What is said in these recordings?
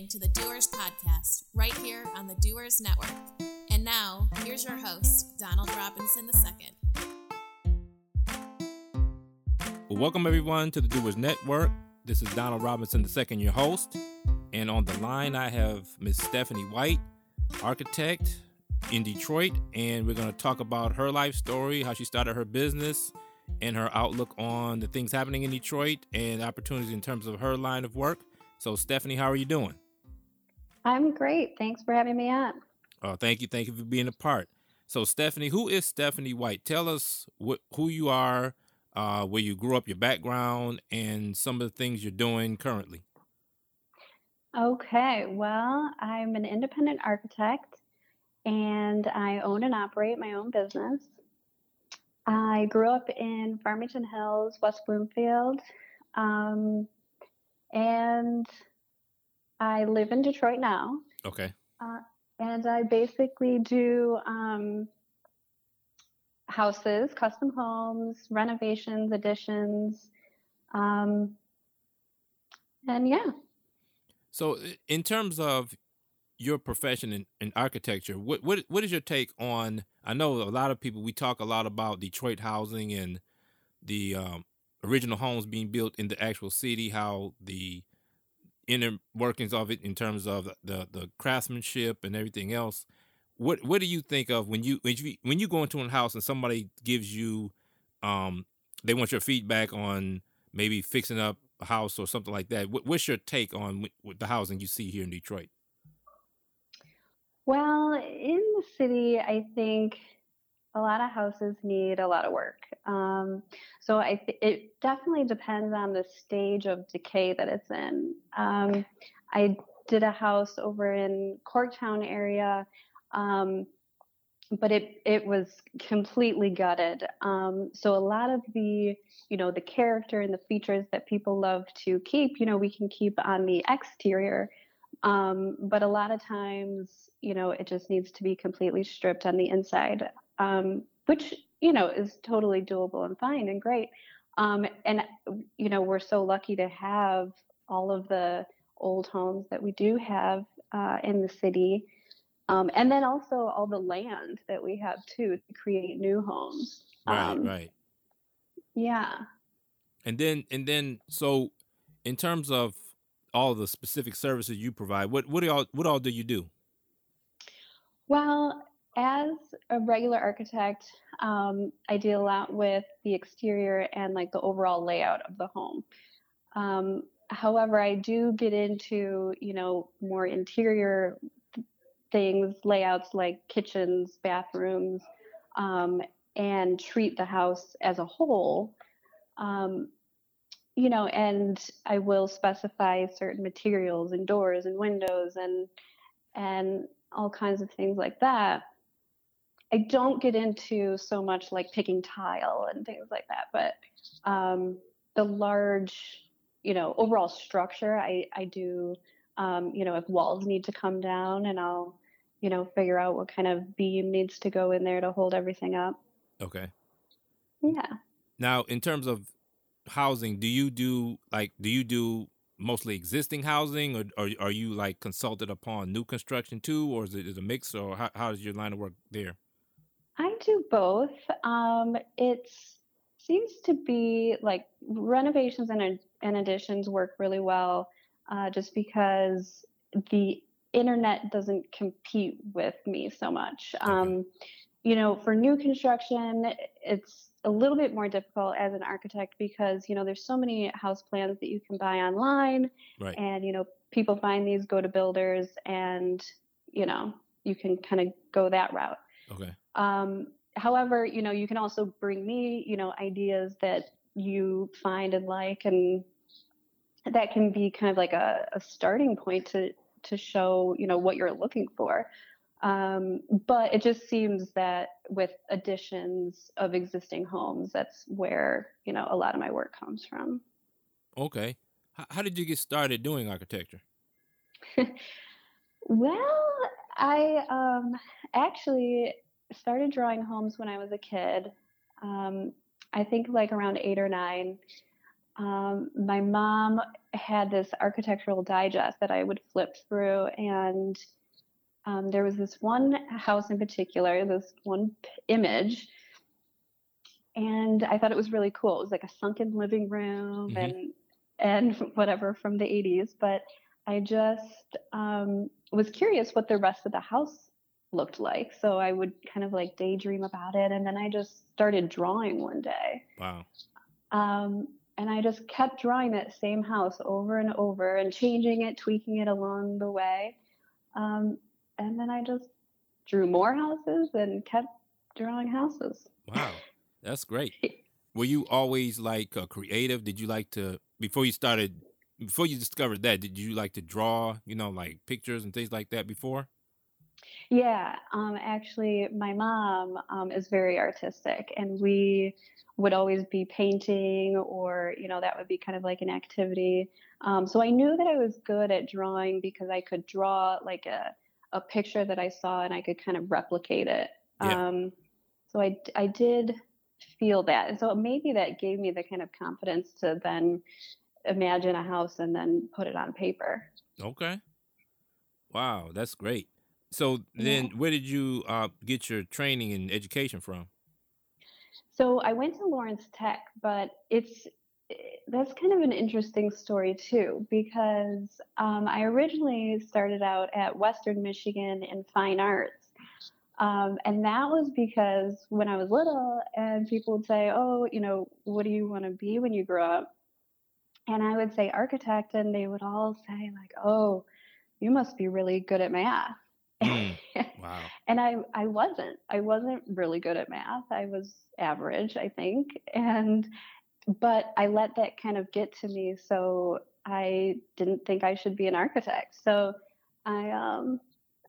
Listening to the Doers Podcast right here on the Doers Network. And now, here's your host, Donald Robinson II. Welcome everyone to the Doers Network. This is Donald Robinson II, your host. And on the line, I have Miss Stephanie White, architect in Detroit. And we're going to talk about her life story, how she started her business, and her outlook on the things happening in Detroit and opportunities in terms of her line of work. So, Stephanie, how are you doing? I'm great. Thanks for having me on. Oh, thank you. Thank you for being a part. So, Stephanie, who is Stephanie White? Tell us what, who you are, uh, where you grew up, your background, and some of the things you're doing currently. Okay. Well, I'm an independent architect and I own and operate my own business. I grew up in Farmington Hills, West Bloomfield. Um, and I live in Detroit now. Okay. Uh, and I basically do um, houses, custom homes, renovations, additions, um, and yeah. So, in terms of your profession in, in architecture, what what what is your take on? I know a lot of people. We talk a lot about Detroit housing and the um, original homes being built in the actual city, how the inner workings of it in terms of the the craftsmanship and everything else. What what do you think of when you when you when you go into a house and somebody gives you um they want your feedback on maybe fixing up a house or something like that. What, what's your take on the housing you see here in Detroit? Well, in the city, I think a lot of houses need a lot of work. Um, so I th- it definitely depends on the stage of decay that it's in. Um, I did a house over in Corktown area, um, but it it was completely gutted. Um, so a lot of the you know the character and the features that people love to keep, you know, we can keep on the exterior. Um, but a lot of times, you know, it just needs to be completely stripped on the inside um, which you know is totally doable and fine and great. Um, and you know we're so lucky to have all of the old homes that we do have uh, in the city, um, and then also all the land that we have too to create new homes. Right, um, right. Yeah. And then and then so in terms of all the specific services you provide, what what do all what all do you do? Well, as a regular architect, um, I deal a lot with the exterior and like the overall layout of the home. Um, however, I do get into you know more interior things, layouts like kitchens, bathrooms, um, and treat the house as a whole. Um, you know, and I will specify certain materials and doors and windows and and all kinds of things like that. I don't get into so much like picking tile and things like that, but um, the large, you know, overall structure, I I do. Um, you know, if walls need to come down, and I'll, you know, figure out what kind of beam needs to go in there to hold everything up. Okay. Yeah. Now, in terms of housing, do you do like do you do mostly existing housing, or, or are you like consulted upon new construction too, or is it is a mix, or how how does your line of work there? I do both. Um, it seems to be like renovations and, and additions work really well uh, just because the internet doesn't compete with me so much. Um, you know, for new construction, it's a little bit more difficult as an architect because, you know, there's so many house plans that you can buy online. Right. And, you know, people find these, go to builders, and, you know, you can kind of go that route. Okay. Um, however, you know, you can also bring me, you know, ideas that you find and like, and that can be kind of like a, a starting point to to show, you know, what you're looking for. Um, but it just seems that with additions of existing homes, that's where you know a lot of my work comes from. Okay, how, how did you get started doing architecture? well, I um, actually started drawing homes when I was a kid. Um, I think like around eight or nine. um, my mom had this architectural digest that I would flip through, and um, there was this one house in particular, this one p- image, and I thought it was really cool. It was like a sunken living room Mhm. and and whatever from the 80s, but I just um, was curious what the rest of the house looked like. So I would kind of like daydream about it, and then I just started drawing one day. Wow. Um, and I just kept drawing that same house over and over and changing it, tweaking it along the way. Um, and then I just drew more houses and kept drawing houses. Wow. That's great. Were you always like uh, creative? Did you like to before you started before you discovered that? Did you like to draw? You know, like pictures and things like that before? Yeah, um, actually, my mom um, is very artistic, and we would always be painting, or you know, that would be kind of like an activity. Um, so I knew that I was good at drawing because I could draw like a a picture that I saw, and I could kind of replicate it. Yeah. Um, so I I did feel that, and so maybe that gave me the kind of confidence to then imagine a house and then put it on paper. Okay. Wow, that's great. So Yeah. then, where did you uh, get your training and education from? So I went to Lawrence Tech, but it's eh, that's kind of an interesting story too because um, I originally started out at Western Michigan in fine arts, um, and that was because when I was little, and people would say, "Oh, you know, what do you want to be when you grow up?" And I would say architect, and they would all say like, "Oh, you must be really good at math." Wow. and I I wasn't. I wasn't really good at math. I was average, I think. And but I let that kind of get to me, so I didn't think I should be an architect. So I um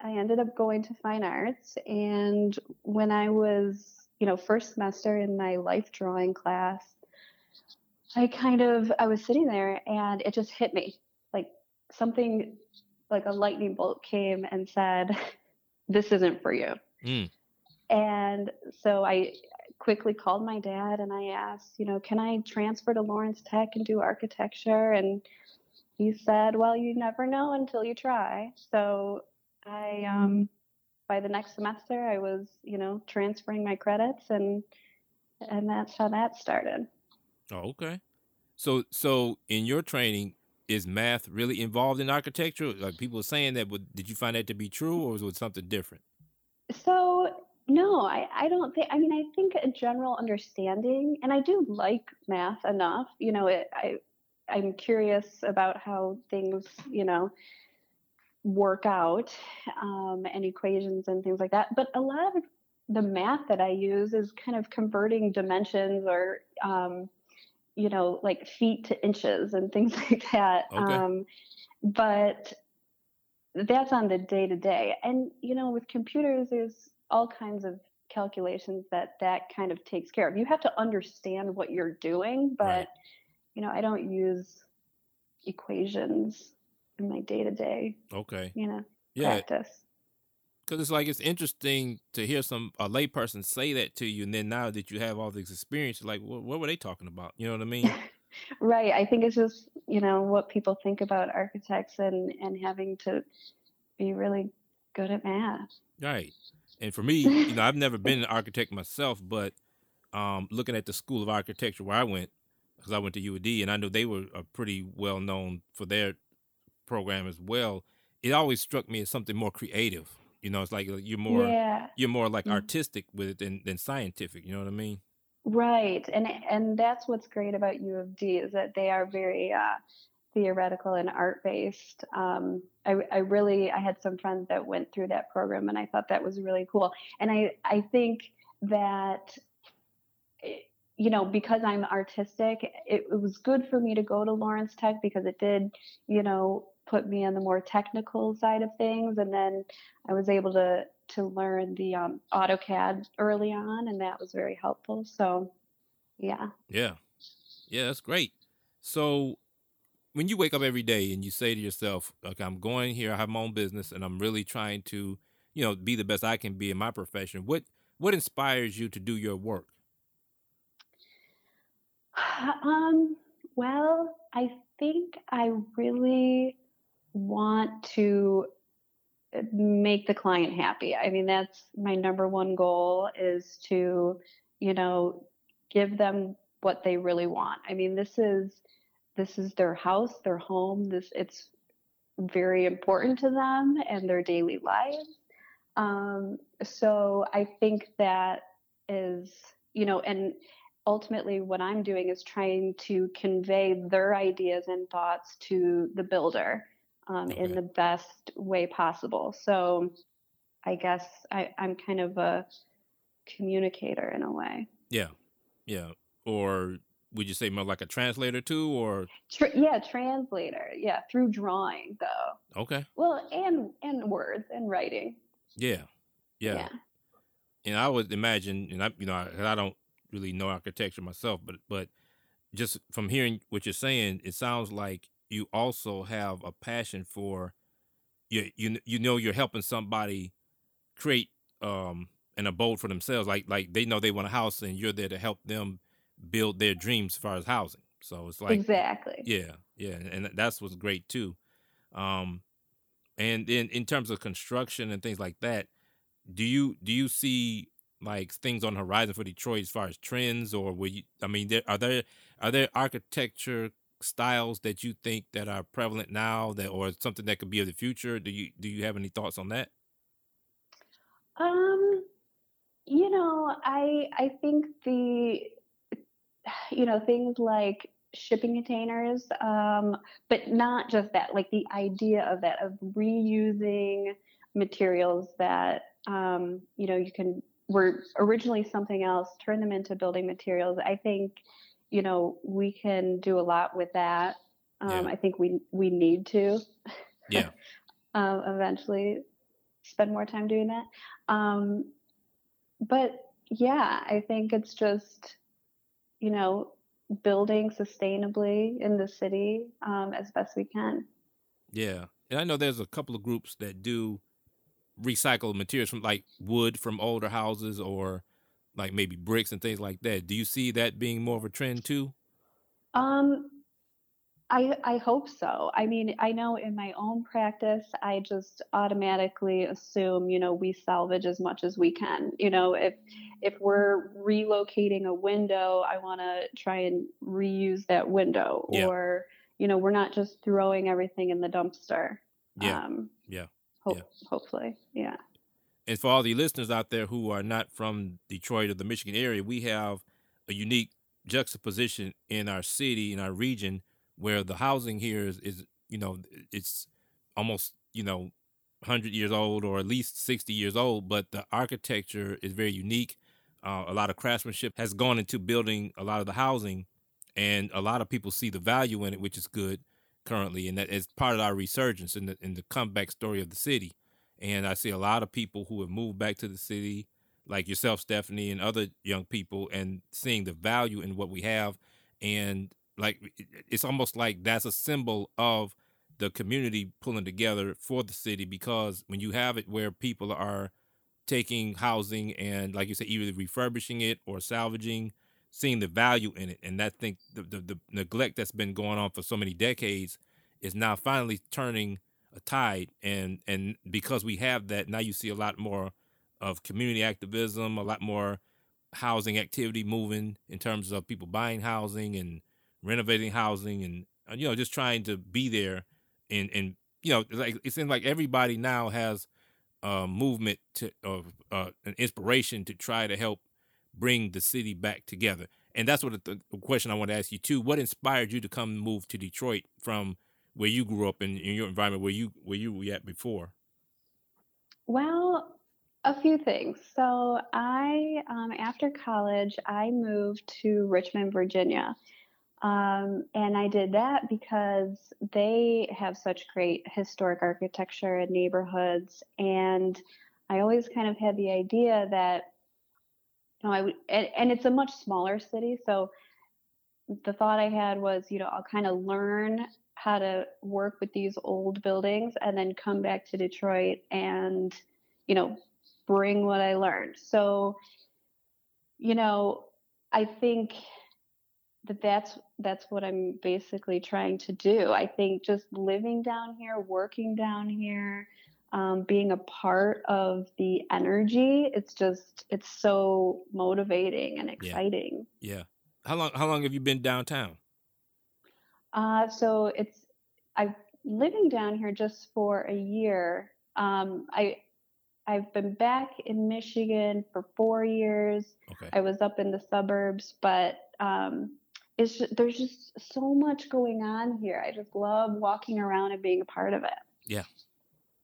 I ended up going to fine arts and when I was, you know, first semester in my life drawing class, I kind of I was sitting there and it just hit me. Like something like a lightning bolt came and said, This isn't for you. Mm, And so I quickly called my dad and I asked, you know, can I transfer to Lawrence Tech and do architecture? And he said, well, you never know until you try. So I, um, by the next semester, I was, you know, transferring my credits and and that's how that started. oh, okay. So, so in your training, is math really involved in architecture? Like people are saying that, but did you find that to be true, or was it something different? So no, I, I don't think. I mean, I think a general understanding, and I do like math enough. You know, it, I I'm curious about how things, you know, work out um, and equations and things like that. But a lot of the math that I use is kind of converting dimensions or, um, you know, like feet to inches and things like that. Okay. Um, but that's on the day to day. And, you know, with computers, there's all kinds of calculations that that kind of takes care of. You have to understand what you're doing, but, Right. you know, I don't use equations in my day to day, Okay. you know, Yeah, practice. Because it's like it's interesting to hear some a layperson say that to you, and then now that you have all this experience, like, what, what were they talking about? You know what I mean? Right. I think it's just, you know, what people think about architects and, and having to be really good at math. Right. And for me, you know, I've never been an architect myself, but um, looking at the School of Architecture where I went, because I went to U of D, and I know they were uh, pretty well known for their program as well. It always struck me as something more creative. You know, it's like uh, you're more yeah. you're more like Mm. artistic with it than, than scientific. You know what I mean? Right. And and that's what's great about U of D is that they are very uh, theoretical and art based. Um, I, I really I had some friends that went through that program and I thought that was really cool. And I I think that eh, you know because I'm artistic, it, it was good for me to go to Lawrence Tech because it did you know put me on the more technical side of things, and then I was able to to learn the um, AutoCAD early on, and that was very helpful. So yeah. Yeah. Yeah, that's great. So when you wake up every day and you say to yourself, okay, I'm going here, I have my own business and I'm really trying to, you know, be the best I can be in my profession, what what inspires you to do your work? Um, well, I think I really want to uh, make the client happy. I mean, that's my number one goal is to, you know, give them what they really want. I mean, this is this is their house, their home. This it's very important to them and their daily lives. Um, so I think that is, you know, and ultimately what I'm doing is trying to convey their ideas and thoughts to the builder um, okay. in the best way possible. So I guess I, I'm kind of a communicator in a way. Yeah. Yeah. Or would you say more like a translator too or Tra- yeah translator yeah through drawing though okay well and and words and writing yeah yeah, yeah. and i would imagine and i you know I, I don't really know architecture myself but but just from hearing what you're saying it sounds like you also have a passion for you you you know you're helping somebody create um an abode for themselves like like they know they want a house and you're there to help them build their dreams as far as housing. So it's like exactly, yeah, yeah, and that's what's great too. Um, and then in terms of construction and things like that, do you do you see like things on the horizon for Detroit as far as trends, or will you? I mean, there, are there are there architecture styles that you think that are prevalent now that or something that could be of the future? Do you do you have any thoughts on that? Um, you know, I I think the you know, things like shipping containers, um, but not just that, like the idea of that, of reusing materials that, um, you know, you can, were originally something else, turn them into building materials. I think, you know, we can do a lot with that. Um, yeah. I think we, we need to. Yeah. um, eventually spend more time doing that. Um, but yeah, I think it's just, you know, building sustainably in the city um, as best we can. Yeah, and I know there's a couple of groups that do recycle materials from like wood from older houses or like maybe bricks and things like that. Do you see that being more of a trend too? Um, I, I hope so. I mean, I know in my own practice, I just automatically assume, you know, we salvage as much as we can. You know, if if we're relocating a window, I want to try and reuse that window, yeah. or you know, we're not just throwing everything in the dumpster. Yeah. Um, yeah. Ho- yeah. Hopefully, yeah. And for all the listeners out there who are not from Detroit or the Michigan area, we have a unique juxtaposition in our city, in our region where the housing here is, is you know it's almost you know 100 years old or at least 60 years old but the architecture is very unique. Uh, a lot of craftsmanship has gone into building a lot of the housing and a lot of people see the value in it which is good currently and that is part of our resurgence in the, in the comeback story of the city and i see a lot of people who have moved back to the city like yourself stephanie and other young people and seeing the value in what we have and like it's almost like that's a symbol of the community pulling together for the city because when you have it where people are taking housing and like you said either refurbishing it or salvaging seeing the value in it and that think the, the, the neglect that's been going on for so many decades is now finally turning a tide and and because we have that now you see a lot more of community activism a lot more housing activity moving in terms of people buying housing and renovating housing and uh, you know just trying to be there and and you know like it seems like everybody now has a movement to of uh, an inspiration to try to help bring the city back together. And that's what the question I want to ask you too what inspired you to come move to Detroit from where you grew up in, in your environment where you where you were at before well a few things. So I, um, after college, I moved to Richmond, Virginia, um, and I did that because they have such great historic architecture and neighborhoods. And I always kind of had the idea that, you know, I would, and, and it's a much smaller city. So the thought I had was, you know, I'll kind of learn how to work with these old buildings and then come back to Detroit and, you know, bring what I learned. So, you know, I think that that's that's what I'm basically trying to do. I think just living down here, working down here, um, being a part of the energy, it's just it's so motivating and exciting. Yeah. yeah. How long how long have you been downtown? Uh, so it's I'm living down here just for a year. Um, I I've been back in Michigan for four years. Okay. I was up in the suburbs, but um, it's just, there's just so much going on here. I just love walking around and being a part of it. Yeah,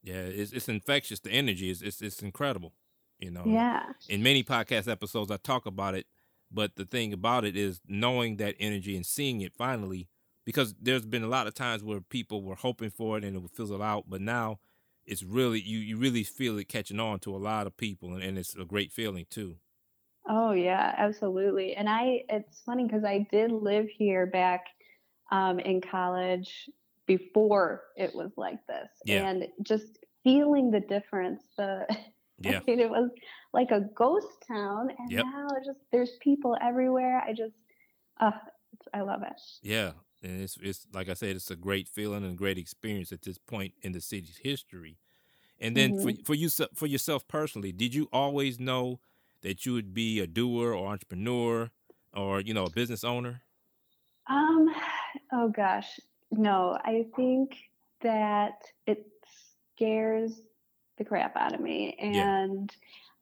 yeah, it's it's infectious. The energy is it's it's incredible. You know. Yeah. In many podcast episodes, I talk about it, but the thing about it is knowing that energy and seeing it finally, because there's been a lot of times where people were hoping for it and it would fizzle out, but now it's really you you really feel it catching on to a lot of people, and, and it's a great feeling too. Oh yeah, absolutely. And I, it's funny because I did live here back um, in college before it was like this, Yeah. and just feeling the difference. The Yeah. I mean, it was like a ghost town, and Yep. now just there's people everywhere. I just, uh, I love it. Yeah, and it's it's like I said, it's a great feeling and a great experience at this point in the city's history. And then for for you for yourself personally, did you always know that you would be a doer or entrepreneur or you know a business owner? Um, oh gosh, no, I think that it scares the crap out of me Yeah. and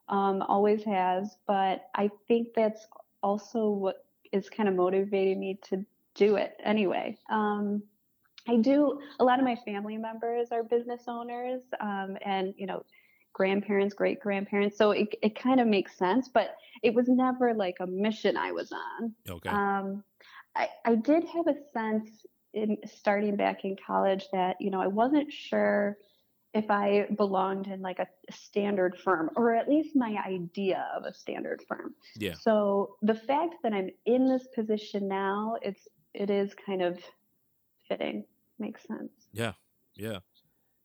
um, always has. But I think that's also what is kind of motivating me to do it anyway. Um, I do, a lot of my family members are business owners um, and, you know, grandparents, great grandparents. So it, it kind of makes sense, but it was never like a mission I was on. Okay. Um, I, I did have a sense in starting back in college that, you know, I wasn't sure if I belonged in like a standard firm or at least my idea of a standard firm. yeah. So the fact that I'm in this position now, it's it is kind of fitting. Makes sense. Yeah. Yeah.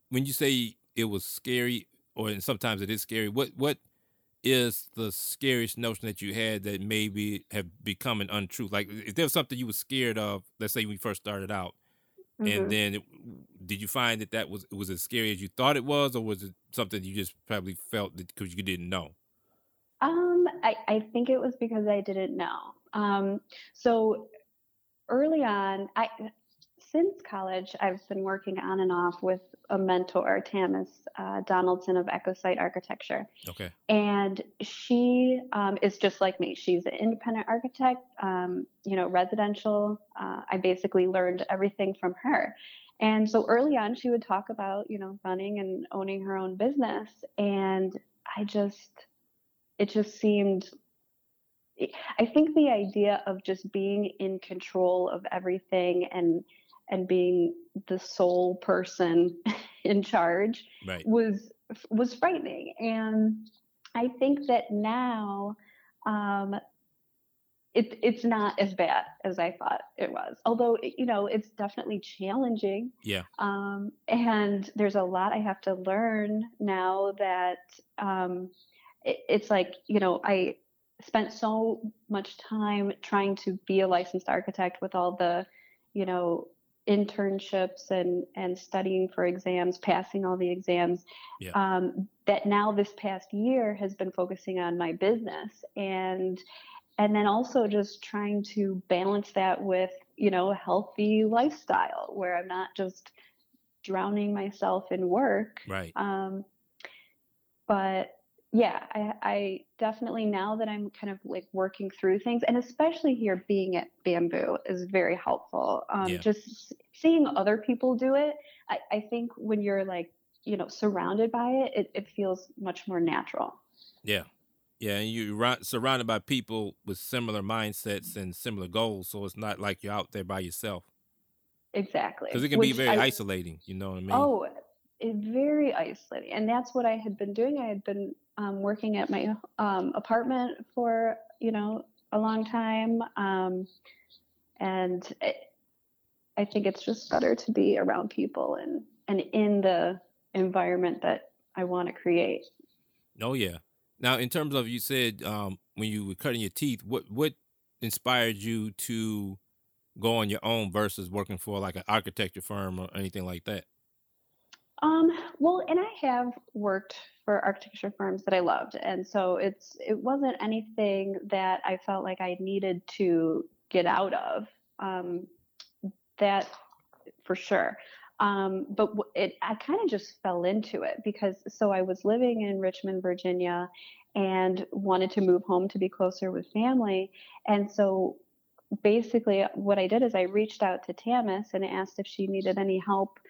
When you say it was scary or and sometimes it is scary, what what is the scariest notion that you had that maybe have become an untruth? Like if there was something you were scared of, let's say when you first started out, Mhm. and then it, did you find that that was was as scary as you thought it was, or was it something you just probably felt because you didn't know? Um, I, I think it was because I didn't know. Um, so early on, I since college, I've been working on and off with a mentor, Tamis uh, Donaldson of EchoSite Architecture, Okay. and she um, is just like me. She's an independent architect, um, you know, residential. Uh, I basically learned everything from her. And so early on, she would talk about, you know, running and owning her own business. And I just, it just seemed I think the idea of just being in control of everything and and being the sole person in charge Right. was was frightening. And I think that now um, it, it's not as bad as I thought it was. Although you know it's definitely challenging. Yeah. Um, and there's a lot I have to learn now that um, it, it's like you know I spent so much time trying to be a licensed architect with all the you know internships and and studying for exams passing all the exams Yeah. um, that now this past year has been focusing on my business and and then also just trying to balance that with you know a healthy lifestyle where i'm not just drowning myself in work Right. um, but yeah, I, I definitely now that I'm kind of like working through things, and especially here being at Bamboo is very helpful. Um, Yeah. Just seeing other people do it, I, I think when you're like you know surrounded by it, it, it feels much more natural. Yeah. Yeah, and you're surrounded by people with similar mindsets and similar goals, so it's not like you're out there by yourself. Exactly. Because it can be very I- isolating. You know what I mean? Oh, it, very isolating. And that's what I had been doing. I had been um, working at my um, apartment for, you know, a long time. Um, and it, I think it's just better to be around people and, and in the environment that I want to create. Oh yeah. Now, in terms of you said um, when you were cutting your teeth, what what inspired you to go on your own versus working for like an architecture firm or anything like that? Um, well, and I have worked for architecture firms that I loved, and so it's it wasn't anything that I felt like I needed to get out of. Um, that for sure. Um, but it I kind of just fell into it because so I was living in Richmond, Virginia, and wanted to move home to be closer with family, and so basically what I did is I reached out to Tamis and asked if she needed any help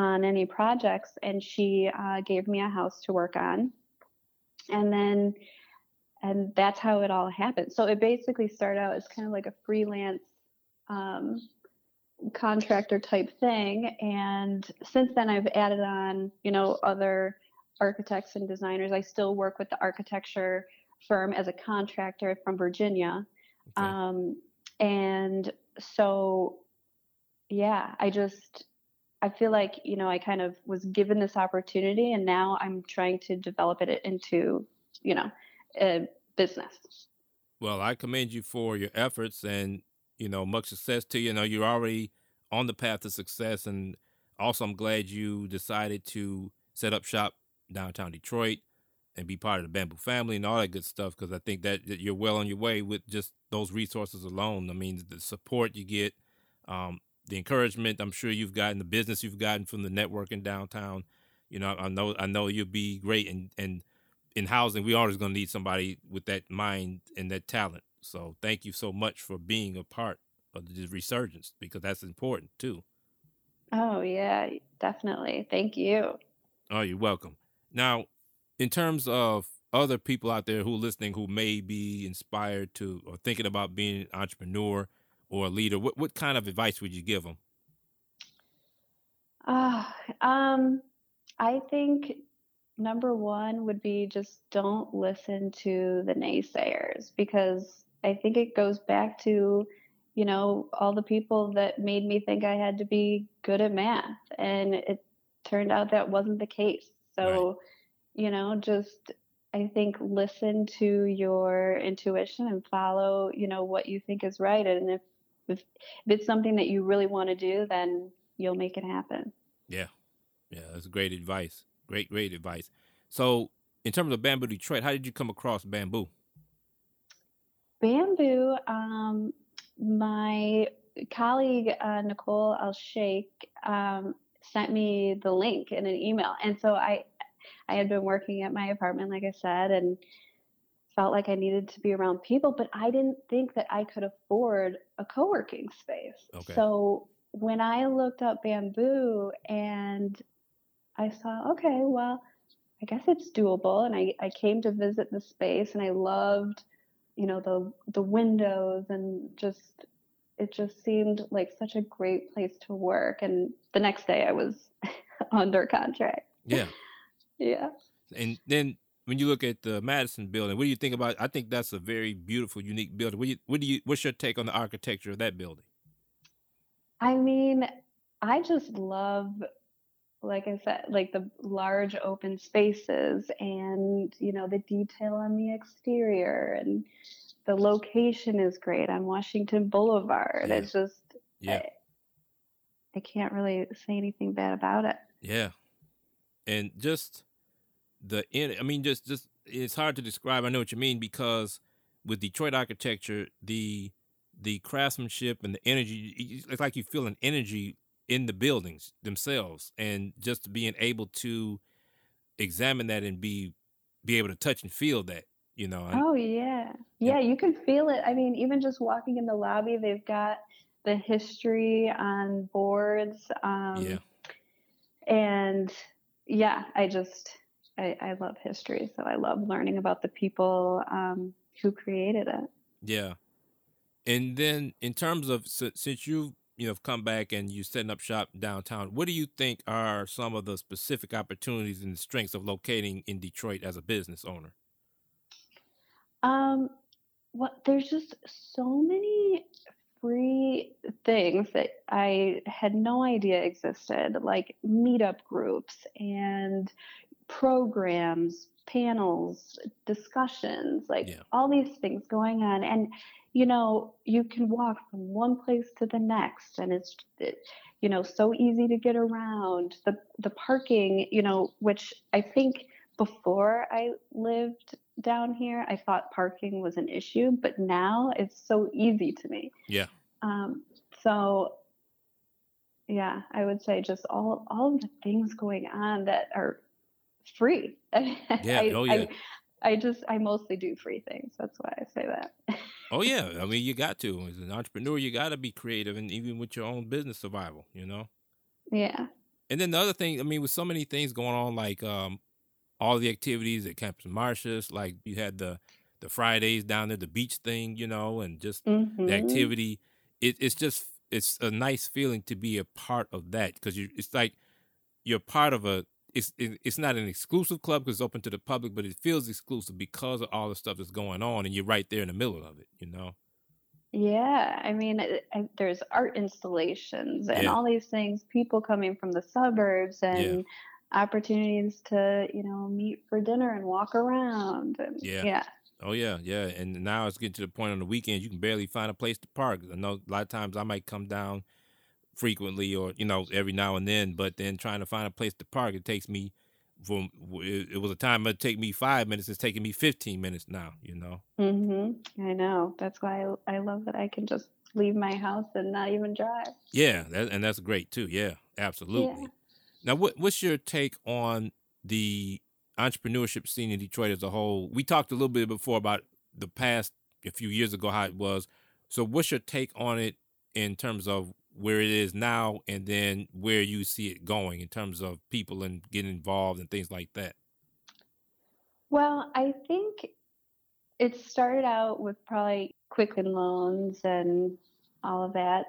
on any projects, and she uh, gave me a house to work on. And then, and that's how it all happened. So it basically started out as kind of like a freelance um, contractor type thing. And since then, I've added on, you know, other architects and designers. I still work with the architecture firm as a contractor from Virginia. Okay. Um, and so, yeah, I just, I feel like, you know, I kind of was given this opportunity and now I'm trying to develop it into, you know, a business. Well, I commend you for your efforts and, you know, much success to you. You know, you're already on the path to success. And also, I'm glad you decided to set up shop downtown Detroit and be part of the Bamboo family and all that good stuff because I think that, that, you're well on your way with just those resources alone. I mean, the support you get, um, the encouragement I'm sure you've gotten, the business you've gotten from the networking downtown. You know, I know I know you'll be great and and in housing we always going to need somebody with that mind and that talent. So thank you so much for being a part of the resurgence because that's important too. Oh yeah, definitely. Thank you. Oh, you're welcome. Now, in terms of other people out there who are listening who may be inspired to or thinking about being an entrepreneur or a leader, what what kind of advice would you give them? Uh, um, I think number one would be just don't listen to the naysayers because I think it goes back to, you know, all the people that made me think I had to be good at math. And it turned out that wasn't the case. So, right. you know, just I think listen to your intuition and follow, you know, what you think is right. And if if, if it's something that you really want to do, then you'll make it happen. Yeah. Yeah, that's great advice. Great, great advice. So, in terms of Bamboo Detroit, how did you come across Bamboo? Bamboo, um, my colleague uh, Nicole Al Sheikh um, sent me the link in an email, and so I, I had been working at my apartment, like I said, and felt like I needed to be around people, but I didn't think that I could afford a co working space. Okay. So when I looked up bamboo and I saw, okay, well, I guess it's doable. And I, I came to visit the space and I loved, you know, the the windows and just it just seemed like such a great place to work. And the next day I was under contract. Yeah. yeah. And then when you look at the Madison building, what do you think about? I think that's a very beautiful, unique building. What do you, what do you what's your take on the architecture of that building? I mean, I just love, like I said, like the large open spaces and you know the detail on the exterior and the location is great on Washington Boulevard. Yeah. It's just yeah. I, I can't really say anything bad about it. Yeah, and just the I mean, just just it's hard to describe. I know what you mean because with Detroit architecture, the the craftsmanship and the energy, it's like you feel an energy in the buildings themselves, and just being able to examine that and be be able to touch and feel that, you know. Oh yeah, yeah, you can feel it. I mean, even just walking in the lobby, they've got the history on boards. Um, yeah. And yeah, I just I, I love history, so I love learning about the people um, who created it. Yeah, and then in terms of since you you know come back and you're setting up shop downtown, what do you think are some of the specific opportunities and strengths of locating in Detroit as a business owner? Um, well, there's just so many free things that I had no idea existed, like meetup groups and programs, panels, discussions, like Yeah. all these things going on. And, you know, you can walk from one place to the next, and it's, it, you know, so easy to get around. The, the parking, you know, which I think before I lived down here, I thought parking was an issue, but now it's so easy to me. Yeah. Um, so yeah, I would say just all all of the things going on that are free. Yeah. I, Oh, yeah. I, I just I mostly do free things. That's why I say that. Oh yeah, I mean you got to as an entrepreneur, you got to be creative, and even with your own business survival, you know. yeah. And then the other thing, I mean, with so many things going on, like um, all the activities at Campus Martius, like you had the the Fridays down there, the beach thing, you know, and just the Mhm. activity. It, it's just it's a nice feeling to be a part of that because you it's like you're part of a it's it, it's not an exclusive club because it's open to the public, but it feels exclusive because of all the stuff that's going on, and you're right there in the middle of it, you know. Yeah, I mean, uh, uh, it- I, there's art installations and Yeah. all these things, people coming from the suburbs and opportunities to, you know, meet for dinner and walk around. And Yeah. yeah, Oh yeah, yeah, and now it's getting to the point on the weekends you can barely find a place to park. I know a lot of times I might come down frequently or you know every now and then, but then trying to find a place to park it takes me from it, it was a time it take me five minutes. It's taking me fifteen minutes now. You know. mm-hmm. I know. That's why I, I love that I can just leave my house and not even drive. Yeah, that, and that's great too. Yeah, absolutely. Yeah. Now, what what's your take on the entrepreneurship scene in Detroit as a whole? We talked a little bit before about the past a few years ago how it was. So, what's your take on it in terms of where it is now, and then where you see it going in terms of people and getting involved and things like that? Well, I think it started out with probably Quicken loans and all of that.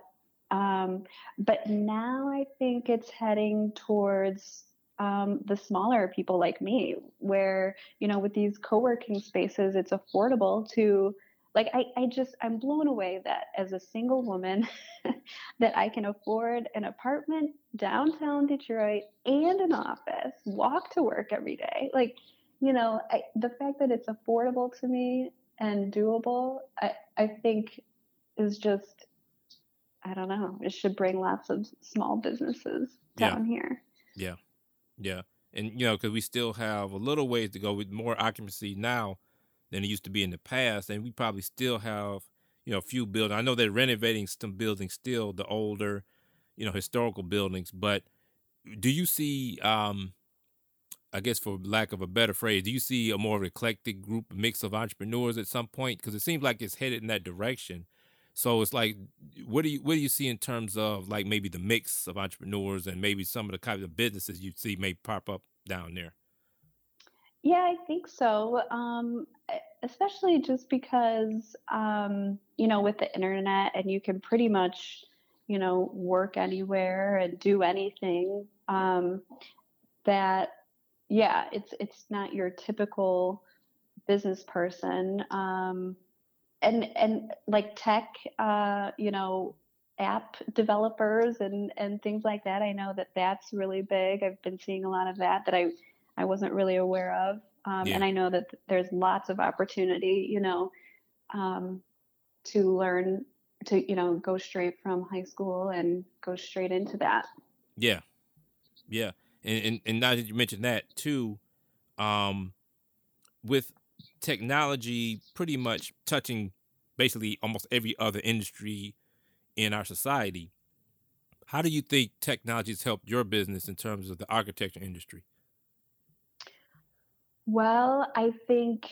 Um, but now I think it's heading towards um, the smaller people like me, where, you know, with these co working spaces, it's affordable to, like, I, I just, I'm blown away that as a single woman, that I can afford an apartment downtown Detroit and an office, walk to work every day. Like, you know, I, the fact that it's affordable to me and doable, I, I think is just, I don't know, it should bring lots of small businesses Yeah. down here. Yeah, Yeah. and you know, because we still have a little ways to go with more occupancy now than it used to be in the past, and we probably still have you know a few buildings. I know they're renovating some buildings still, the older, you know, historical buildings. But do you see, um, I guess, for lack of a better phrase, do you see a more eclectic group mix of entrepreneurs at some point? Because it seems like it's headed in that direction. So it's like, what do you what do you see in terms of like maybe the mix of entrepreneurs and maybe some of the kinds of businesses you see may pop up down there? Yeah, I think so. Um, especially just because, um, you know, with the internet and you can pretty much, you know, work anywhere and do anything. Um, that, yeah, it's it's not your typical business person. Um, and and like tech, uh, you know, app developers and and things like that. I know that that's really big. I've been seeing a lot of that that I I wasn't really aware of. Um, Yeah. And I know that there's lots of opportunity, you know, um, to learn to, you know, go straight from high school and go straight into that. Yeah, yeah, and and, and now that you mentioned that too, um, with technology pretty much touching basically almost every other industry in our society, how do you think technology has helped your business in terms of the architecture industry? Well, I think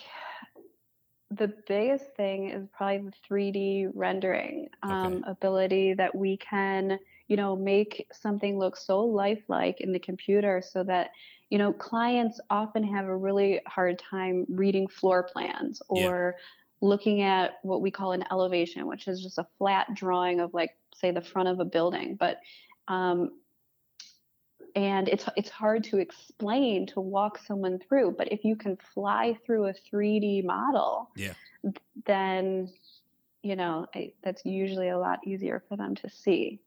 the biggest thing is probably the 3D rendering um, ability that we can, you know, make something look so lifelike in the computer so that, you know, clients often have a really hard time reading floor plans Yeah. or looking at what we call an elevation, which is just a flat drawing of, like, say, the front of a building. But um, and it's it's hard to explain to walk someone through but if you can fly through a 3d model Yeah. then you know I, that's usually a lot easier for them to see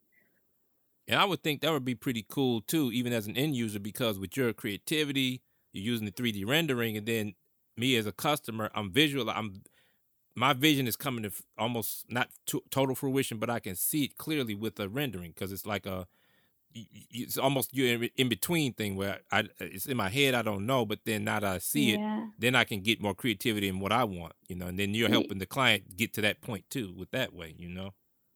And I would think that would be pretty cool too, even as an end user, because with your creativity, you're using the 3D rendering, and then me as a customer, I'm visual. I'm my vision is coming to f- almost not to total fruition, but I can see it clearly with the rendering because it's like a it's almost you're in, between thing where I it's in my head I don't know, but then now that I see it, then I can get more creativity in what I want, you know, and then you're helping the client get to that point too with that way, you know.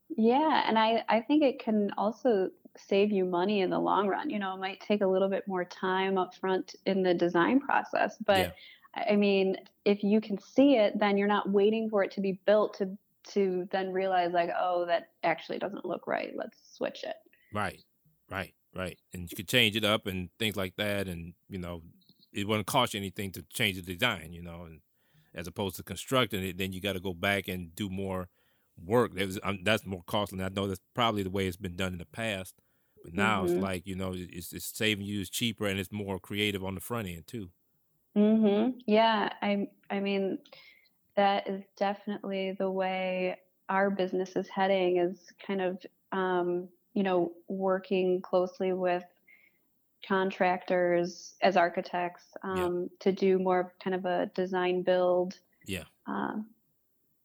Yeah, and I I think it can also save you money in the long run. You know, it might take a little bit more time up front in the design process, but Yeah. I mean, if you can see it, then you're not waiting for it to be built to to then realize like, oh, that actually doesn't look right. Let's switch it. Right, right, right. And you could change it up and things like that, and you know, it wouldn't cost you anything to change the design, you know, and as opposed to constructing it, then you got to go back and do more work. That was, um, that's more costly. I know that's probably the way it's been done in the past, but now it's Mhm. like you know, it's, it's saving you, it's cheaper, and it's more creative on the front end too. Mhm. Yeah, I I mean, that is definitely the way our business is heading is kind of um, you know, working closely with contractors as architects Yeah. um, to do more kind of a design build Yeah, uh,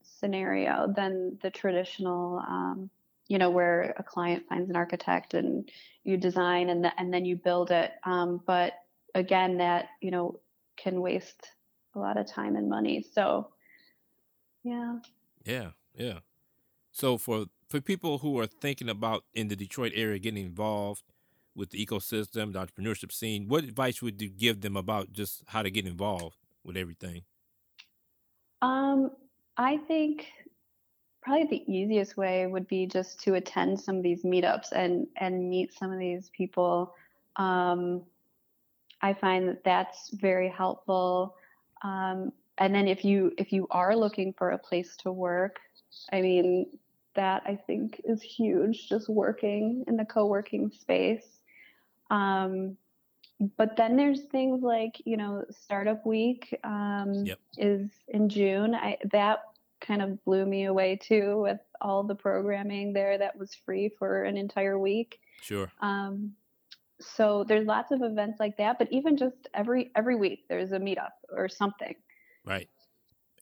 scenario than the traditional, um, you know, where a client finds an architect and you design and, th- and then you build it. Um, but again, that, you know, can waste a lot of time and money. So, yeah. yeah, yeah. So for for people who are thinking about in the Detroit area getting involved with the ecosystem, the entrepreneurship scene, what advice would you give them about just how to get involved with everything? Um, I think probably the easiest way would be just to attend some of these meetups and and meet some of these people. Um, I find that that's very helpful. Um, and then if you if you are looking for a place to work, I mean that I think is huge. Just working in the co-working space. Um, but then there's things like you know startup week um, Yep. is in june I, that kind of blew me away too with all the programming there that was free for an entire week Sure. um, so there's lots of events like that but even just every every week there's a meetup or something Right.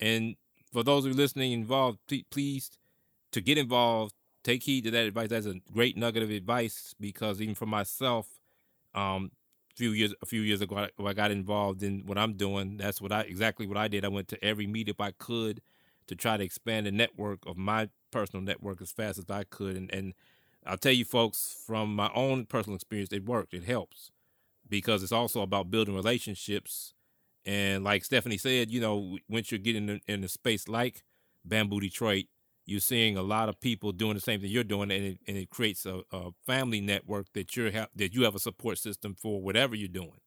And for those who are listening involved, please to get involved, take heed to that advice. That's a great nugget of advice because even for myself, um, a few years a few years ago, I, I got involved in what I'm doing. That's what I exactly what I did. I went to every meetup I could to try to expand the network of my personal network as fast as I could. And and I'll tell you, folks, from my own personal experience, it worked. It helps because it's also about building relationships. And like Stephanie said, you know, once you're getting in, in a space like Bamboo Detroit, you're seeing a lot of people doing the same thing you're doing, and it, and it creates a, a family network that you're ha- that you have a support system for whatever you're doing.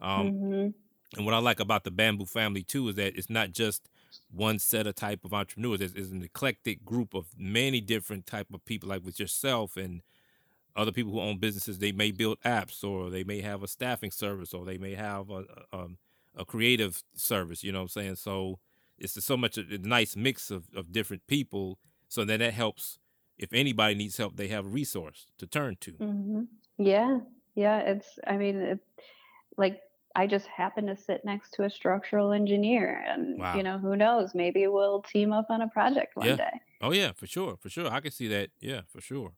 Um, Mhm. and what I like about the Bamboo family too is that it's not just one set of type of entrepreneurs. It's, it's an eclectic group of many different type of people, like with yourself and other people who own businesses. They may build apps, or they may have a staffing service, or they may have a a, um, a creative service. You know what I'm saying? So it's so much a, a nice mix of, of different people. So then that helps. If anybody needs help, they have a resource to turn to. hmm Yeah, yeah. It's, I mean, it, like I just happen to sit next to a structural engineer, and Wow. you know, who knows? Maybe we'll team up on a project one Yeah. day. Oh yeah, for sure, for sure. I can see that. Yeah, for sure.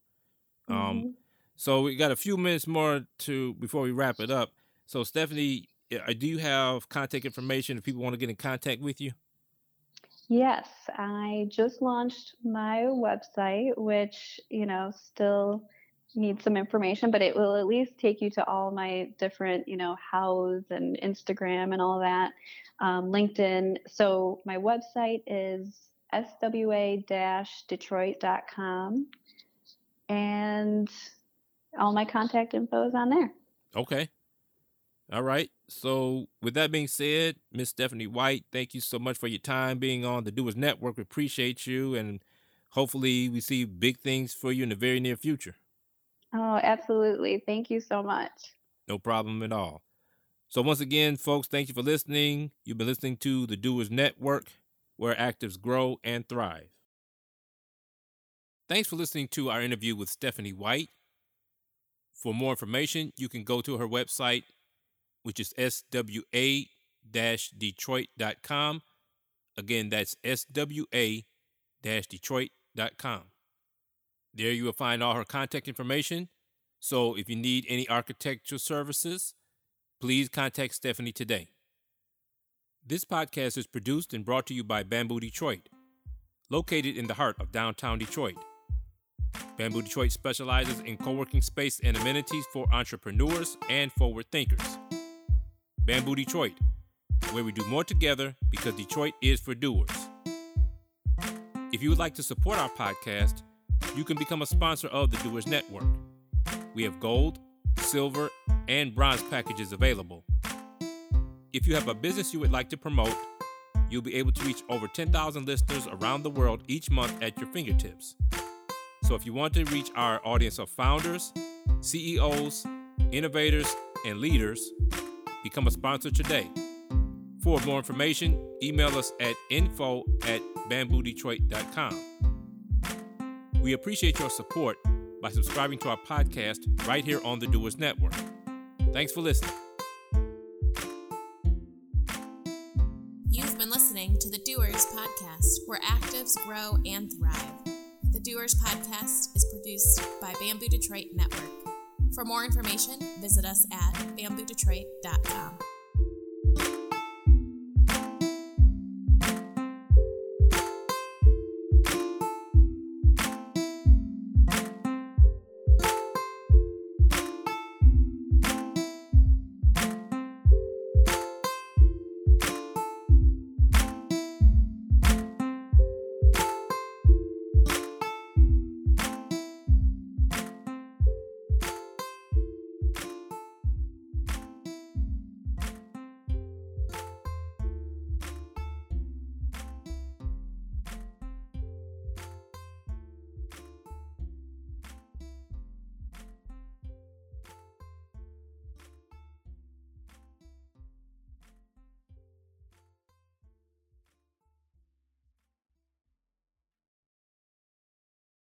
Um, Mhm. So we got a few minutes more to before we wrap it up. So Stephanie, uh, do you have contact information if people want to get in contact with you? Yes, I just launched my website, which you know still needs some information, but it will at least take you to all my different, you know, Houzz and Instagram and all that, um, LinkedIn. So my website is swa-detroit.com, and all my contact info is on there. Okay. All right. So with that being said, Miss Stephanie White, thank you so much for your time being on the Doers Network. We appreciate you and hopefully we see big things for you in the very near future. Oh, absolutely. Thank you so much. No problem at all. So once again, folks, thank you for listening. You've been listening to the Doers Network, where actives grow and thrive. Thanks for listening to our interview with Stephanie White. For more information, you can go to her website, which is swa detroit.com. Again, that's swa detroit.com. There you will find all her contact information. So if you need any architectural services, please contact Stephanie today. This podcast is produced and brought to you by Bamboo Detroit, located in the heart of downtown Detroit. Bamboo Detroit specializes in co working space and amenities for entrepreneurs and forward thinkers. Bamboo Detroit, where we do more together because Detroit is for doers. If you would like to support our podcast, you can become a sponsor of the Doers Network. We have gold, silver, and bronze packages available. If you have a business you would like to promote, you'll be able to reach over 10,000 listeners around the world each month at your fingertips. So if you want to reach our audience of founders, CEOs, innovators, and leaders, become a sponsor today. For more information, email us at info at bamboodetroit.com. We appreciate your support by subscribing to our podcast right here on the Doers Network. Thanks for listening. You've been listening to the Doers Podcast, where actives grow and thrive. The Doers Podcast is produced by Bamboo Detroit Network. For more information, visit us at bamboodetroit.com.